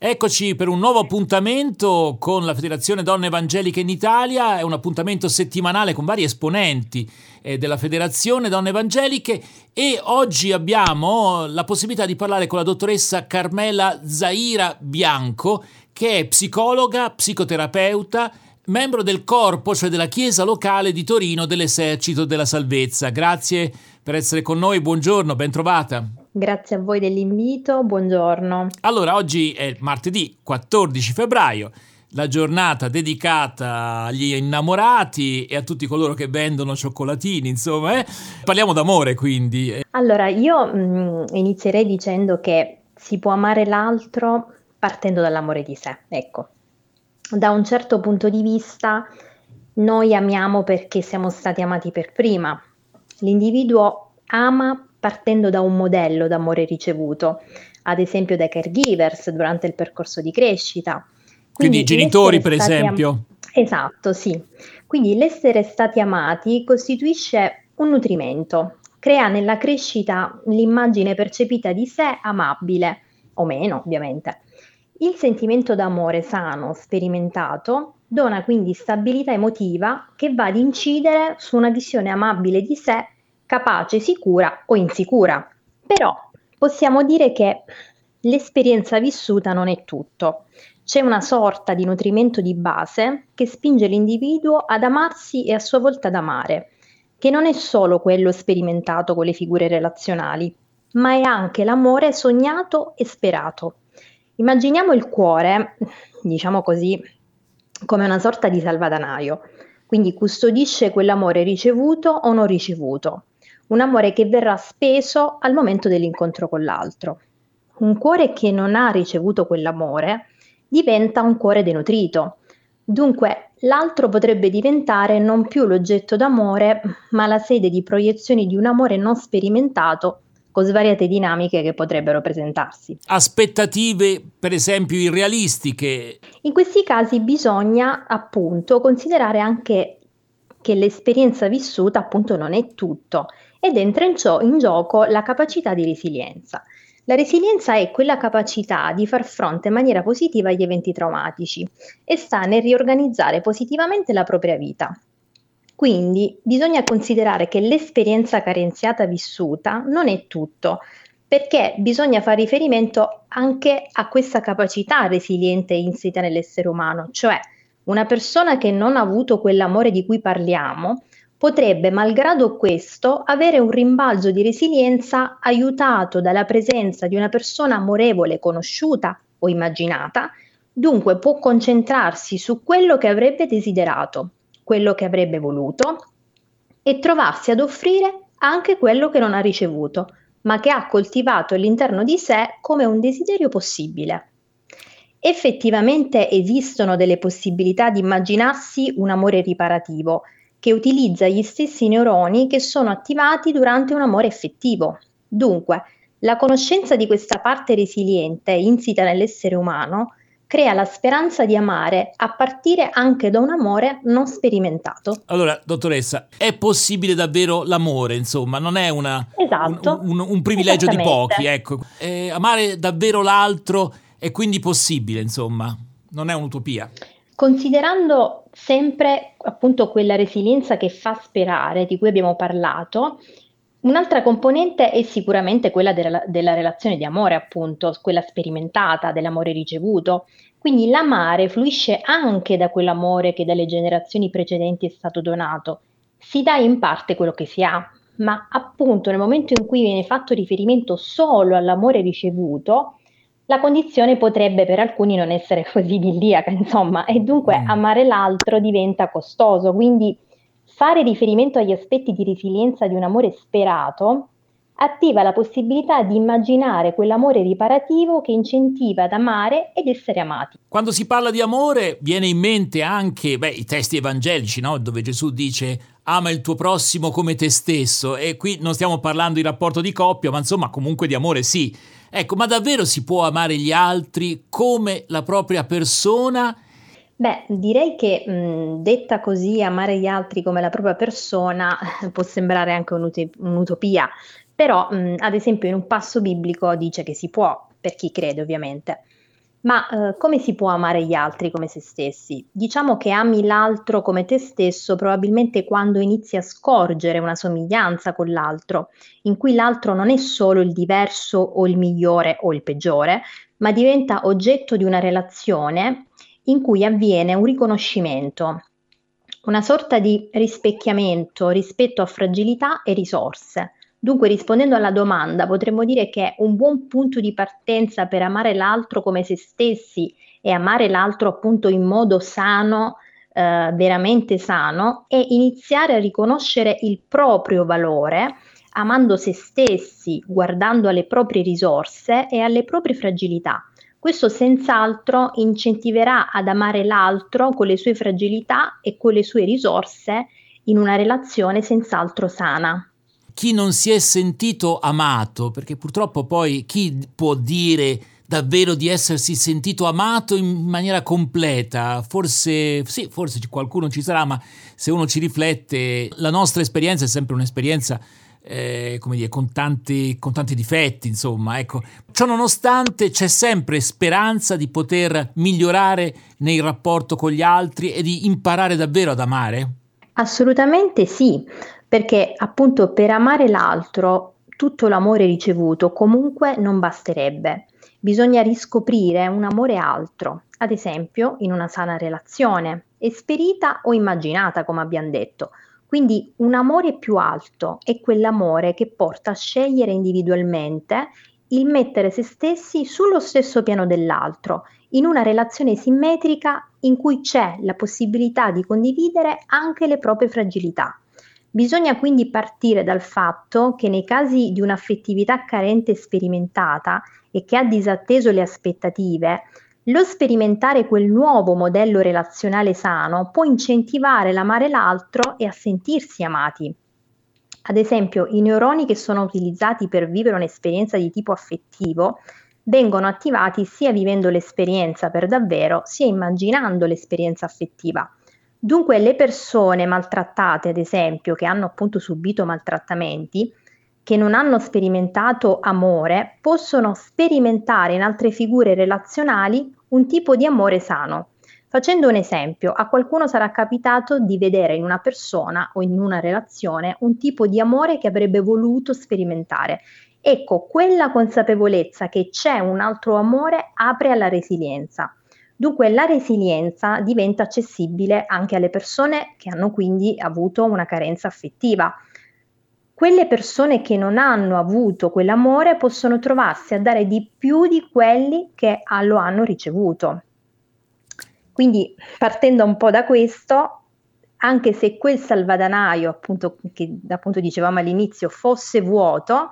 Eccoci per un nuovo appuntamento con la Federazione Donne Evangeliche in Italia, è un appuntamento settimanale con vari esponenti eh, della Federazione Donne Evangeliche e oggi abbiamo la possibilità di parlare con la dottoressa Carmela Zaira Bianco che è psicologa, psicoterapeuta, membro del corpo, cioè della Chiesa locale di Torino dell'Esercito della Salvezza. Grazie per essere con noi, buongiorno, ben trovata. Grazie a voi dell'invito, buongiorno. Allora, oggi è martedì 14 febbraio, la giornata dedicata agli innamorati e a tutti coloro che vendono cioccolatini, insomma, eh? parliamo d'amore quindi. Allora, io mh, mm, inizierei dicendo che si può amare l'altro partendo dall'amore di sé, ecco. Da un certo punto di vista noi amiamo perché siamo stati amati per prima. L'individuo ama partendo da un modello d'amore ricevuto, ad esempio dai caregivers durante il percorso di crescita. Quindi, Quindi i genitori, per esempio. Am- esatto, sì. Quindi l'essere stati amati costituisce un nutrimento, crea nella crescita l'immagine percepita di sé amabile, o meno ovviamente. Il sentimento d'amore sano, sperimentato, dona quindi stabilità emotiva che va ad incidere su una visione amabile di sé capace, sicura o insicura. Però possiamo dire che l'esperienza vissuta non è tutto. C'è una sorta di nutrimento di base che spinge l'individuo ad amarsi e a sua volta ad amare, che non è solo quello sperimentato con le figure relazionali, ma è anche l'amore sognato e sperato. Immaginiamo il cuore, diciamo così, come una sorta di salvadanaio, quindi custodisce quell'amore ricevuto o non ricevuto, un amore che verrà speso al momento dell'incontro con l'altro. Un cuore che non ha ricevuto quell'amore diventa un cuore denutrito. Dunque, l'altro potrebbe diventare non più l'oggetto d'amore, ma la sede di proiezioni di un amore non sperimentato con svariate dinamiche che potrebbero presentarsi. Aspettative, per esempio, irrealistiche. In questi casi bisogna appunto considerare anche che l'esperienza vissuta appunto non è tutto ed entra in, gio- in gioco la capacità di resilienza. La resilienza è quella capacità di far fronte in maniera positiva agli eventi traumatici e sta nel riorganizzare positivamente la propria vita. Quindi bisogna considerare che l'esperienza carenziata vissuta non è tutto, perché bisogna fare riferimento anche a questa capacità resiliente insita nell'essere umano, cioè una persona che non ha avuto quell'amore di cui parliamo potrebbe, malgrado questo, avere un rimbalzo di resilienza aiutato dalla presenza di una persona amorevole conosciuta o immaginata, dunque può concentrarsi su quello che avrebbe desiderato, quello che avrebbe voluto e trovarsi ad offrire anche quello che non ha ricevuto, ma che ha coltivato all'interno di sé come un desiderio possibile. Effettivamente esistono delle possibilità di immaginarsi un amore riparativo, che utilizza gli stessi neuroni che sono attivati durante un amore effettivo. Dunque, la conoscenza di questa parte resiliente insita nell'essere umano crea la speranza di amare a partire anche da un amore non sperimentato. Allora, dottoressa, è possibile davvero l'amore, insomma, non è una, esatto. un, un, un, privilegio di pochi, ecco. Eh, amare davvero l'altro è quindi possibile, insomma, non è un'utopia. Considerando sempre appunto quella resilienza che fa sperare, di cui abbiamo parlato, un'altra componente è sicuramente quella della, della relazione di amore, appunto, quella sperimentata, dell'amore ricevuto. Quindi l'amare fluisce anche da quell'amore che dalle generazioni precedenti è stato donato. Si dà in parte quello che si ha, ma appunto nel momento in cui viene fatto riferimento solo all'amore ricevuto, la condizione potrebbe per alcuni non essere così idilliaca, insomma, e dunque mm. amare l'altro diventa costoso. Quindi fare riferimento agli aspetti di resilienza di un amore sperato attiva la possibilità di immaginare quell'amore riparativo che incentiva ad amare ed essere amati. Quando si parla di amore viene in mente anche beh, i testi evangelici, no? dove Gesù dice ama il tuo prossimo come te stesso e qui non stiamo parlando di rapporto di coppia, ma insomma comunque di amore sì. Ecco, ma davvero si può amare gli altri come la propria persona? Beh, direi che mh, detta così, amare gli altri come la propria persona può sembrare anche un'ut- un'utopia, però mh, ad esempio in un passo biblico dice che si può, per chi crede ovviamente. Ma eh, come si può amare gli altri come se stessi? Diciamo che ami l'altro come te stesso probabilmente quando inizi a scorgere una somiglianza con l'altro, in cui l'altro non è solo il diverso o il migliore o il peggiore, ma diventa oggetto di una relazione in cui avviene un riconoscimento, una sorta di rispecchiamento rispetto a fragilità e risorse. Dunque, rispondendo alla domanda, potremmo dire che un buon punto di partenza per amare l'altro come se stessi e amare l'altro appunto in modo sano, eh, veramente sano, è iniziare a riconoscere il proprio valore, amando se stessi, guardando alle proprie risorse e alle proprie fragilità. Questo senz'altro incentiverà ad amare l'altro con le sue fragilità e con le sue risorse in una relazione senz'altro sana. Chi non si è sentito amato, perché purtroppo poi chi può dire davvero di essersi sentito amato in maniera completa. Forse sì, forse qualcuno ci sarà, ma se uno ci riflette, la nostra esperienza è sempre un'esperienza eh, come dire, con tanti, con tanti difetti, insomma, ecco. Ciò nonostante c'è sempre speranza di poter migliorare nel rapporto con gli altri e di imparare davvero ad amare? Assolutamente sì, perché appunto per amare l'altro tutto l'amore ricevuto comunque non basterebbe. Bisogna riscoprire un amore altro, ad esempio in una sana relazione, esperita o immaginata, come abbiamo detto, quindi un amore più alto è quell'amore che porta a scegliere individualmente il mettere se stessi sullo stesso piano dell'altro, in una relazione simmetrica in cui c'è la possibilità di condividere anche le proprie fragilità. Bisogna quindi partire dal fatto che nei casi di un'affettività carente sperimentata e che ha disatteso le aspettative, lo sperimentare quel nuovo modello relazionale sano può incentivare l'amare l'altro e a sentirsi amati. Ad esempio, i neuroni che sono utilizzati per vivere un'esperienza di tipo affettivo vengono attivati sia vivendo l'esperienza per davvero, sia immaginando l'esperienza affettiva. Dunque le persone maltrattate, ad esempio, che hanno appunto subito maltrattamenti, che non hanno sperimentato amore possono sperimentare in altre figure relazionali un tipo di amore sano. Facendo un esempio, a qualcuno sarà capitato di vedere in una persona o in una relazione un tipo di amore che avrebbe voluto sperimentare. Ecco, quella consapevolezza che c'è un altro amore apre alla resilienza. Dunque la resilienza diventa accessibile anche alle persone che hanno quindi avuto una carenza affettiva quelle persone che non hanno avuto quell'amore possono trovarsi a dare di più di quelli che lo hanno ricevuto. Quindi partendo un po' da questo, anche se quel salvadanaio, appunto, che appunto dicevamo all'inizio, fosse vuoto,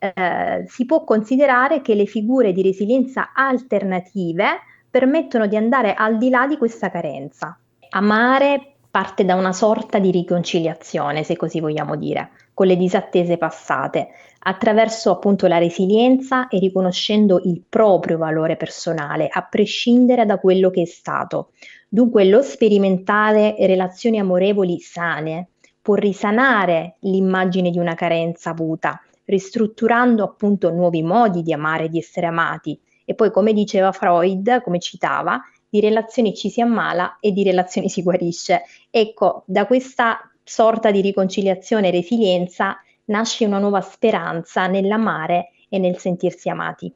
eh, si può considerare che le figure di resilienza alternative permettono di andare al di là di questa carenza. Amare parte da una sorta di riconciliazione, se così vogliamo dire con le disattese passate, attraverso appunto la resilienza e riconoscendo il proprio valore personale, a prescindere da quello che è stato. Dunque lo sperimentare relazioni amorevoli sane può risanare l'immagine di una carenza avuta, ristrutturando appunto nuovi modi di amare e di essere amati. E poi, come diceva Freud, come citava, di relazioni ci si ammala e di relazioni si guarisce. Ecco, da questa sorta di riconciliazione e resilienza nasce una nuova speranza nell'amare e nel sentirsi amati.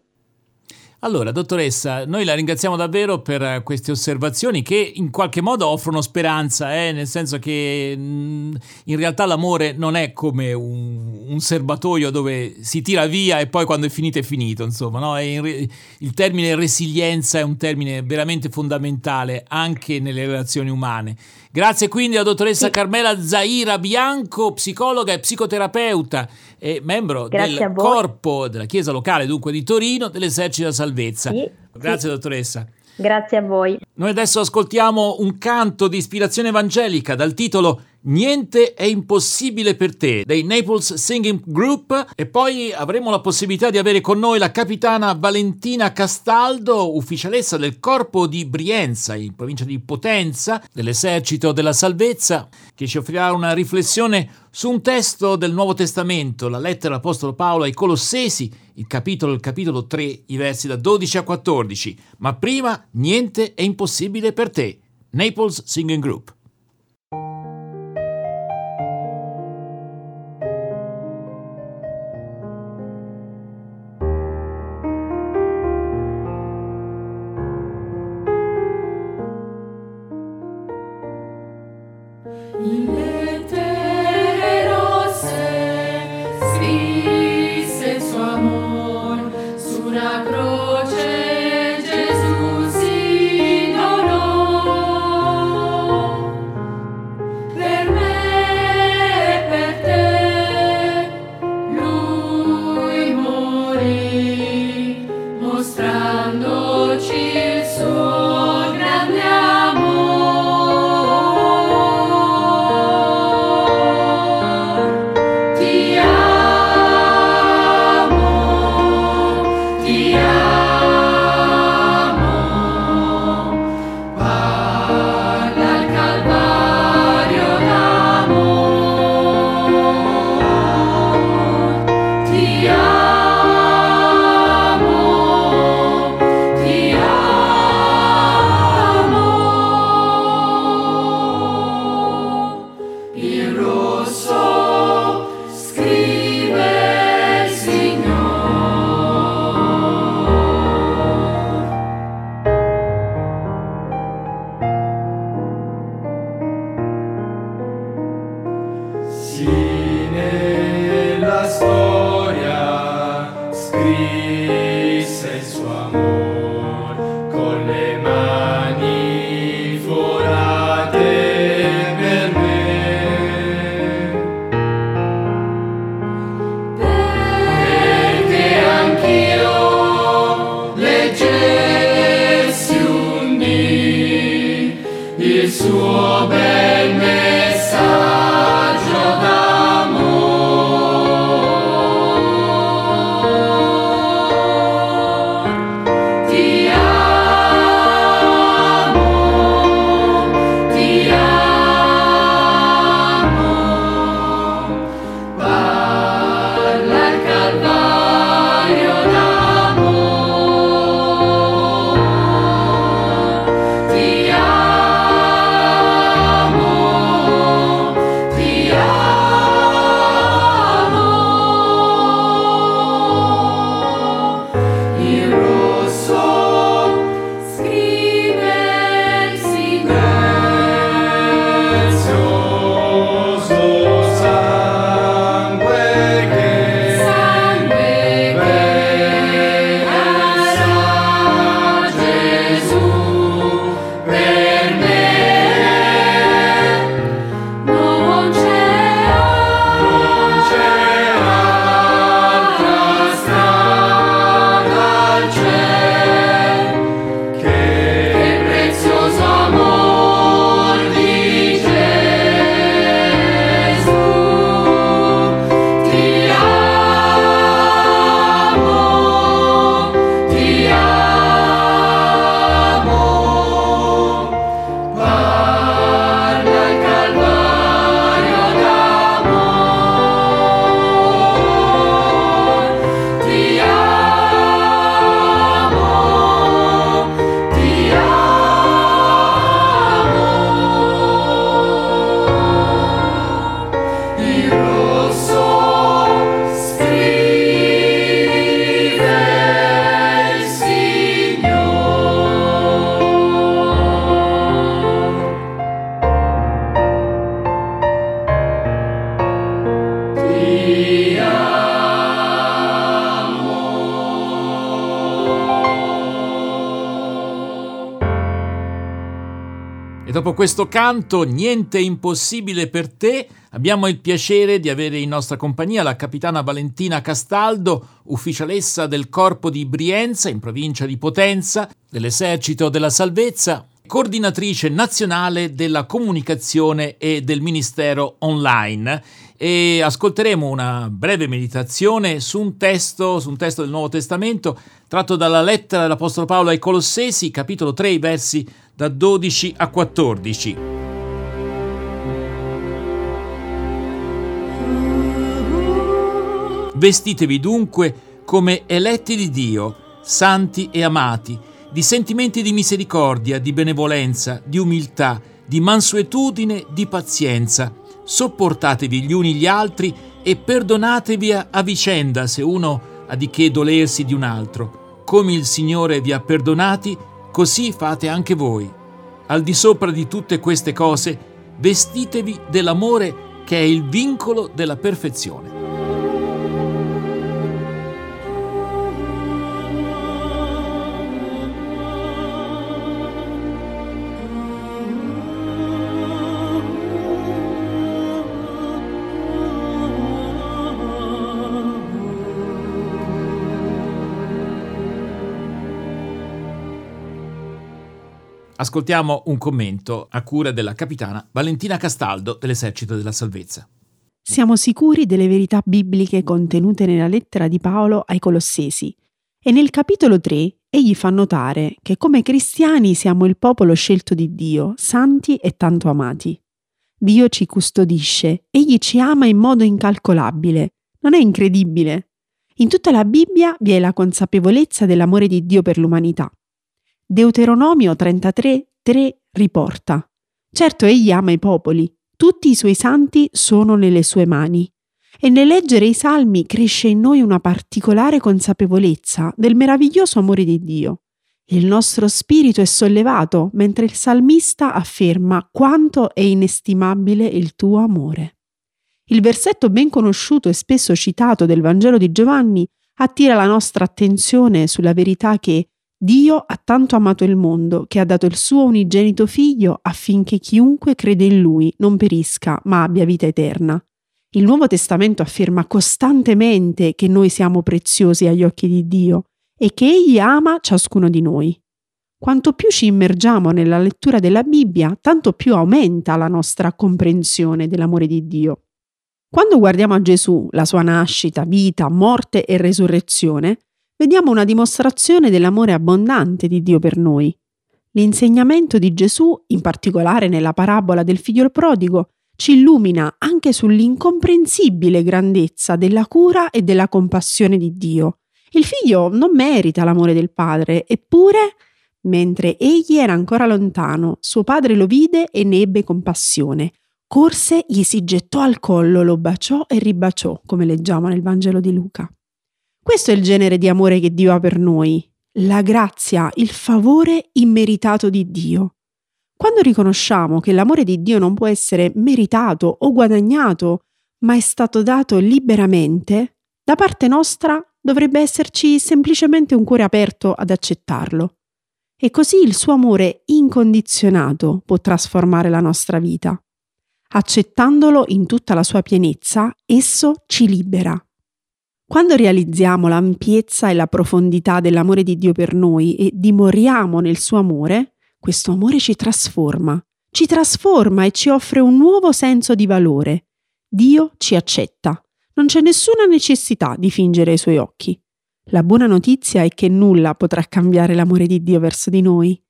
Allora, dottoressa, noi la ringraziamo davvero per queste osservazioni che in qualche modo offrono speranza, eh? nel senso che mh, mm, in realtà l'amore non è come un, un, serbatoio dove si tira via e poi quando è finito è finito, insomma, no? in, il termine resilienza è un termine veramente fondamentale anche nelle relazioni umane. Grazie quindi alla dottoressa sì. Carmela Zaira Bianco, psicologa e psicoterapeuta e membro Grazie del corpo della Chiesa locale, dunque di Torino, dell'Esercito della Salvezza. Sì, Grazie sì. dottoressa. Grazie a voi. Noi adesso ascoltiamo un canto di ispirazione evangelica dal titolo Niente è impossibile per te dei Naples Singing Group e poi avremo la possibilità di avere con noi la capitana Valentina Castaldo, ufficialessa del corpo di Brienza in provincia di Potenza dell'esercito della salvezza, che ci offrirà una riflessione su un testo del Nuovo Testamento, la lettera dell'Apostolo Paolo ai Colossesi, il capitolo, il capitolo 3, i versi da 12 a 14. Ma prima niente è impossibile per te. Naples Singing Group. Dopo questo canto, Niente impossibile per te, abbiamo il piacere di avere in nostra compagnia la capitana Valentina Castaldo, ufficialessa del corpo di Brienza, in provincia di Potenza, dell'esercito della salvezza, coordinatrice nazionale della comunicazione e del Ministero Online e ascolteremo una breve meditazione su un testo, su un testo del Nuovo Testamento tratto dalla lettera dell'Apostolo Paolo ai Colossesi, capitolo 3, versi da 12 a 14. Vestitevi dunque come eletti di Dio, santi e amati, di sentimenti di misericordia, di benevolenza, di umiltà, di mansuetudine, di pazienza sopportatevi gli uni gli altri e perdonatevi a, vicenda se uno ha di che dolersi di un altro. Come il Signore vi ha perdonati, così fate anche voi. Al di sopra di tutte queste cose, vestitevi dell'amore che è il vincolo della perfezione. Ascoltiamo un commento a cura della capitana Valentina Castaldo dell'Esercito della Salvezza. Siamo sicuri delle verità bibliche contenute nella lettera di Paolo ai Colossesi e nel capitolo 3 egli fa notare che come cristiani siamo il popolo scelto di Dio, santi e tanto amati. Dio ci custodisce, egli ci ama in modo incalcolabile. Non è incredibile? In tutta la Bibbia vi è la consapevolezza dell'amore di Dio per l'umanità. Deuteronomio 33, 3 riporta. Certo egli ama i popoli, tutti i suoi santi sono nelle sue mani. E nel leggere i salmi cresce in noi una particolare consapevolezza del meraviglioso amore di Dio. Il nostro spirito è sollevato mentre il salmista afferma quanto è inestimabile il tuo amore. Il versetto ben conosciuto e spesso citato del Vangelo di Giovanni attira la nostra attenzione sulla verità che Dio ha tanto amato il mondo che ha dato il suo unigenito figlio affinché chiunque crede in lui non perisca, ma abbia vita eterna. Il Nuovo Testamento afferma costantemente che noi siamo preziosi agli occhi di Dio e che Egli ama ciascuno di noi. Quanto più ci immergiamo nella lettura della Bibbia, tanto più aumenta la nostra comprensione dell'amore di Dio. Quando guardiamo a Gesù, la sua nascita, vita, morte e resurrezione, vediamo una dimostrazione dell'amore abbondante di Dio per noi. L'insegnamento di Gesù, in particolare nella parabola del figlio prodigo, ci illumina anche sull'incomprensibile grandezza della cura e della compassione di Dio. Il figlio non merita l'amore del padre, eppure, mentre egli era ancora lontano, suo padre lo vide e ne ebbe compassione. Corse, gli si gettò al collo, lo baciò e ribaciò, come leggiamo nel Vangelo di Luca. Questo è il genere di amore che Dio ha per noi, la grazia, il favore immeritato di Dio. Quando riconosciamo che l'amore di Dio non può essere meritato o guadagnato, ma è stato dato liberamente, da parte nostra dovrebbe esserci semplicemente un cuore aperto ad accettarlo. E così il suo amore incondizionato può trasformare la nostra vita. Accettandolo in tutta la sua pienezza, esso ci libera. Quando realizziamo l'ampiezza e la profondità dell'amore di Dio per noi e dimoriamo nel suo amore, questo amore ci trasforma, ci trasforma e ci offre un nuovo senso di valore. Dio ci accetta. Non c'è nessuna necessità di fingere i suoi occhi. La buona notizia è che nulla potrà cambiare l'amore di Dio verso di noi.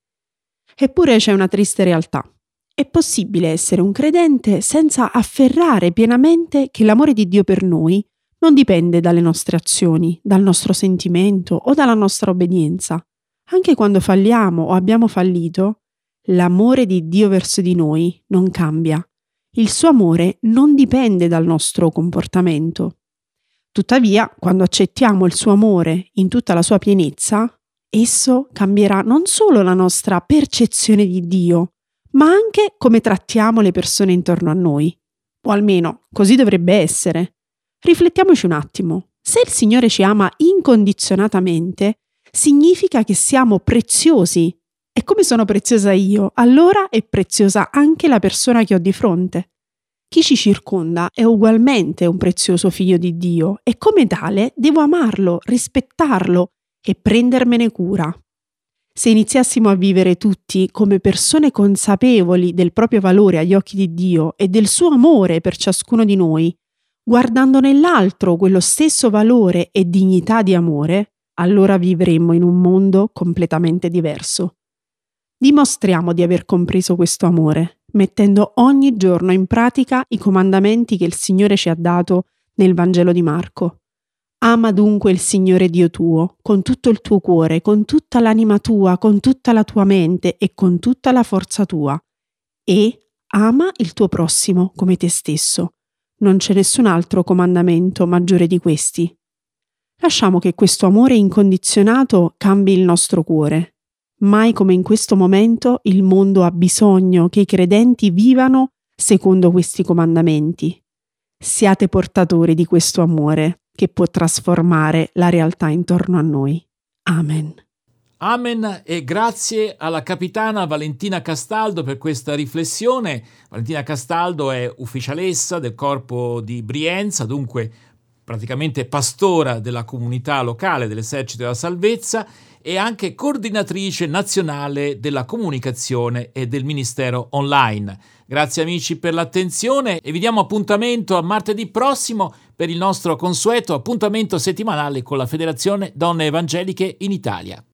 Eppure c'è una triste realtà. È possibile essere un credente senza afferrare pienamente che l'amore di Dio per noi non dipende dalle nostre azioni, dal nostro sentimento o dalla nostra obbedienza. Anche quando falliamo o abbiamo fallito, l'amore di Dio verso di noi non cambia. Il suo amore non dipende dal nostro comportamento. Tuttavia, quando accettiamo il suo amore in tutta la sua pienezza, esso cambierà non solo la nostra percezione di Dio, ma anche come trattiamo le persone intorno a noi. O almeno così dovrebbe essere. Riflettiamoci un attimo. Se il Signore ci ama incondizionatamente, significa che siamo preziosi. E come sono preziosa io, allora è preziosa anche la persona che ho di fronte. Chi ci circonda è ugualmente un prezioso figlio di Dio e come tale devo amarlo, rispettarlo e prendermene cura. Se iniziassimo a vivere tutti come persone consapevoli del proprio valore agli occhi di Dio e del suo amore per ciascuno di noi, guardando nell'altro quello stesso valore e dignità di amore, allora vivremmo in un mondo completamente diverso. Dimostriamo di aver compreso questo amore, mettendo ogni giorno in pratica i comandamenti che il Signore ci ha dato nel Vangelo di Marco. Ama dunque il Signore Dio tuo, con tutto il tuo cuore, con tutta l'anima tua, con tutta la tua mente e con tutta la forza tua. E ama il tuo prossimo come te stesso. Non c'è nessun altro comandamento maggiore di questi. Lasciamo che questo amore incondizionato cambi il nostro cuore, Mai come in questo momento il mondo ha bisogno che i credenti vivano secondo questi comandamenti. Siate portatori di questo amore che può trasformare la realtà intorno a noi. Amen. Amen e grazie alla capitana Valentina Castaldo per questa riflessione. Valentina Castaldo è ufficialessa del corpo di Brienza, dunque praticamente pastora della comunità locale dell'esercito della salvezza e anche coordinatrice nazionale della comunicazione e del Ministero Online. Grazie amici per l'attenzione e vi diamo appuntamento a martedì prossimo per il nostro consueto appuntamento settimanale con la Federazione Donne Evangeliche in Italia.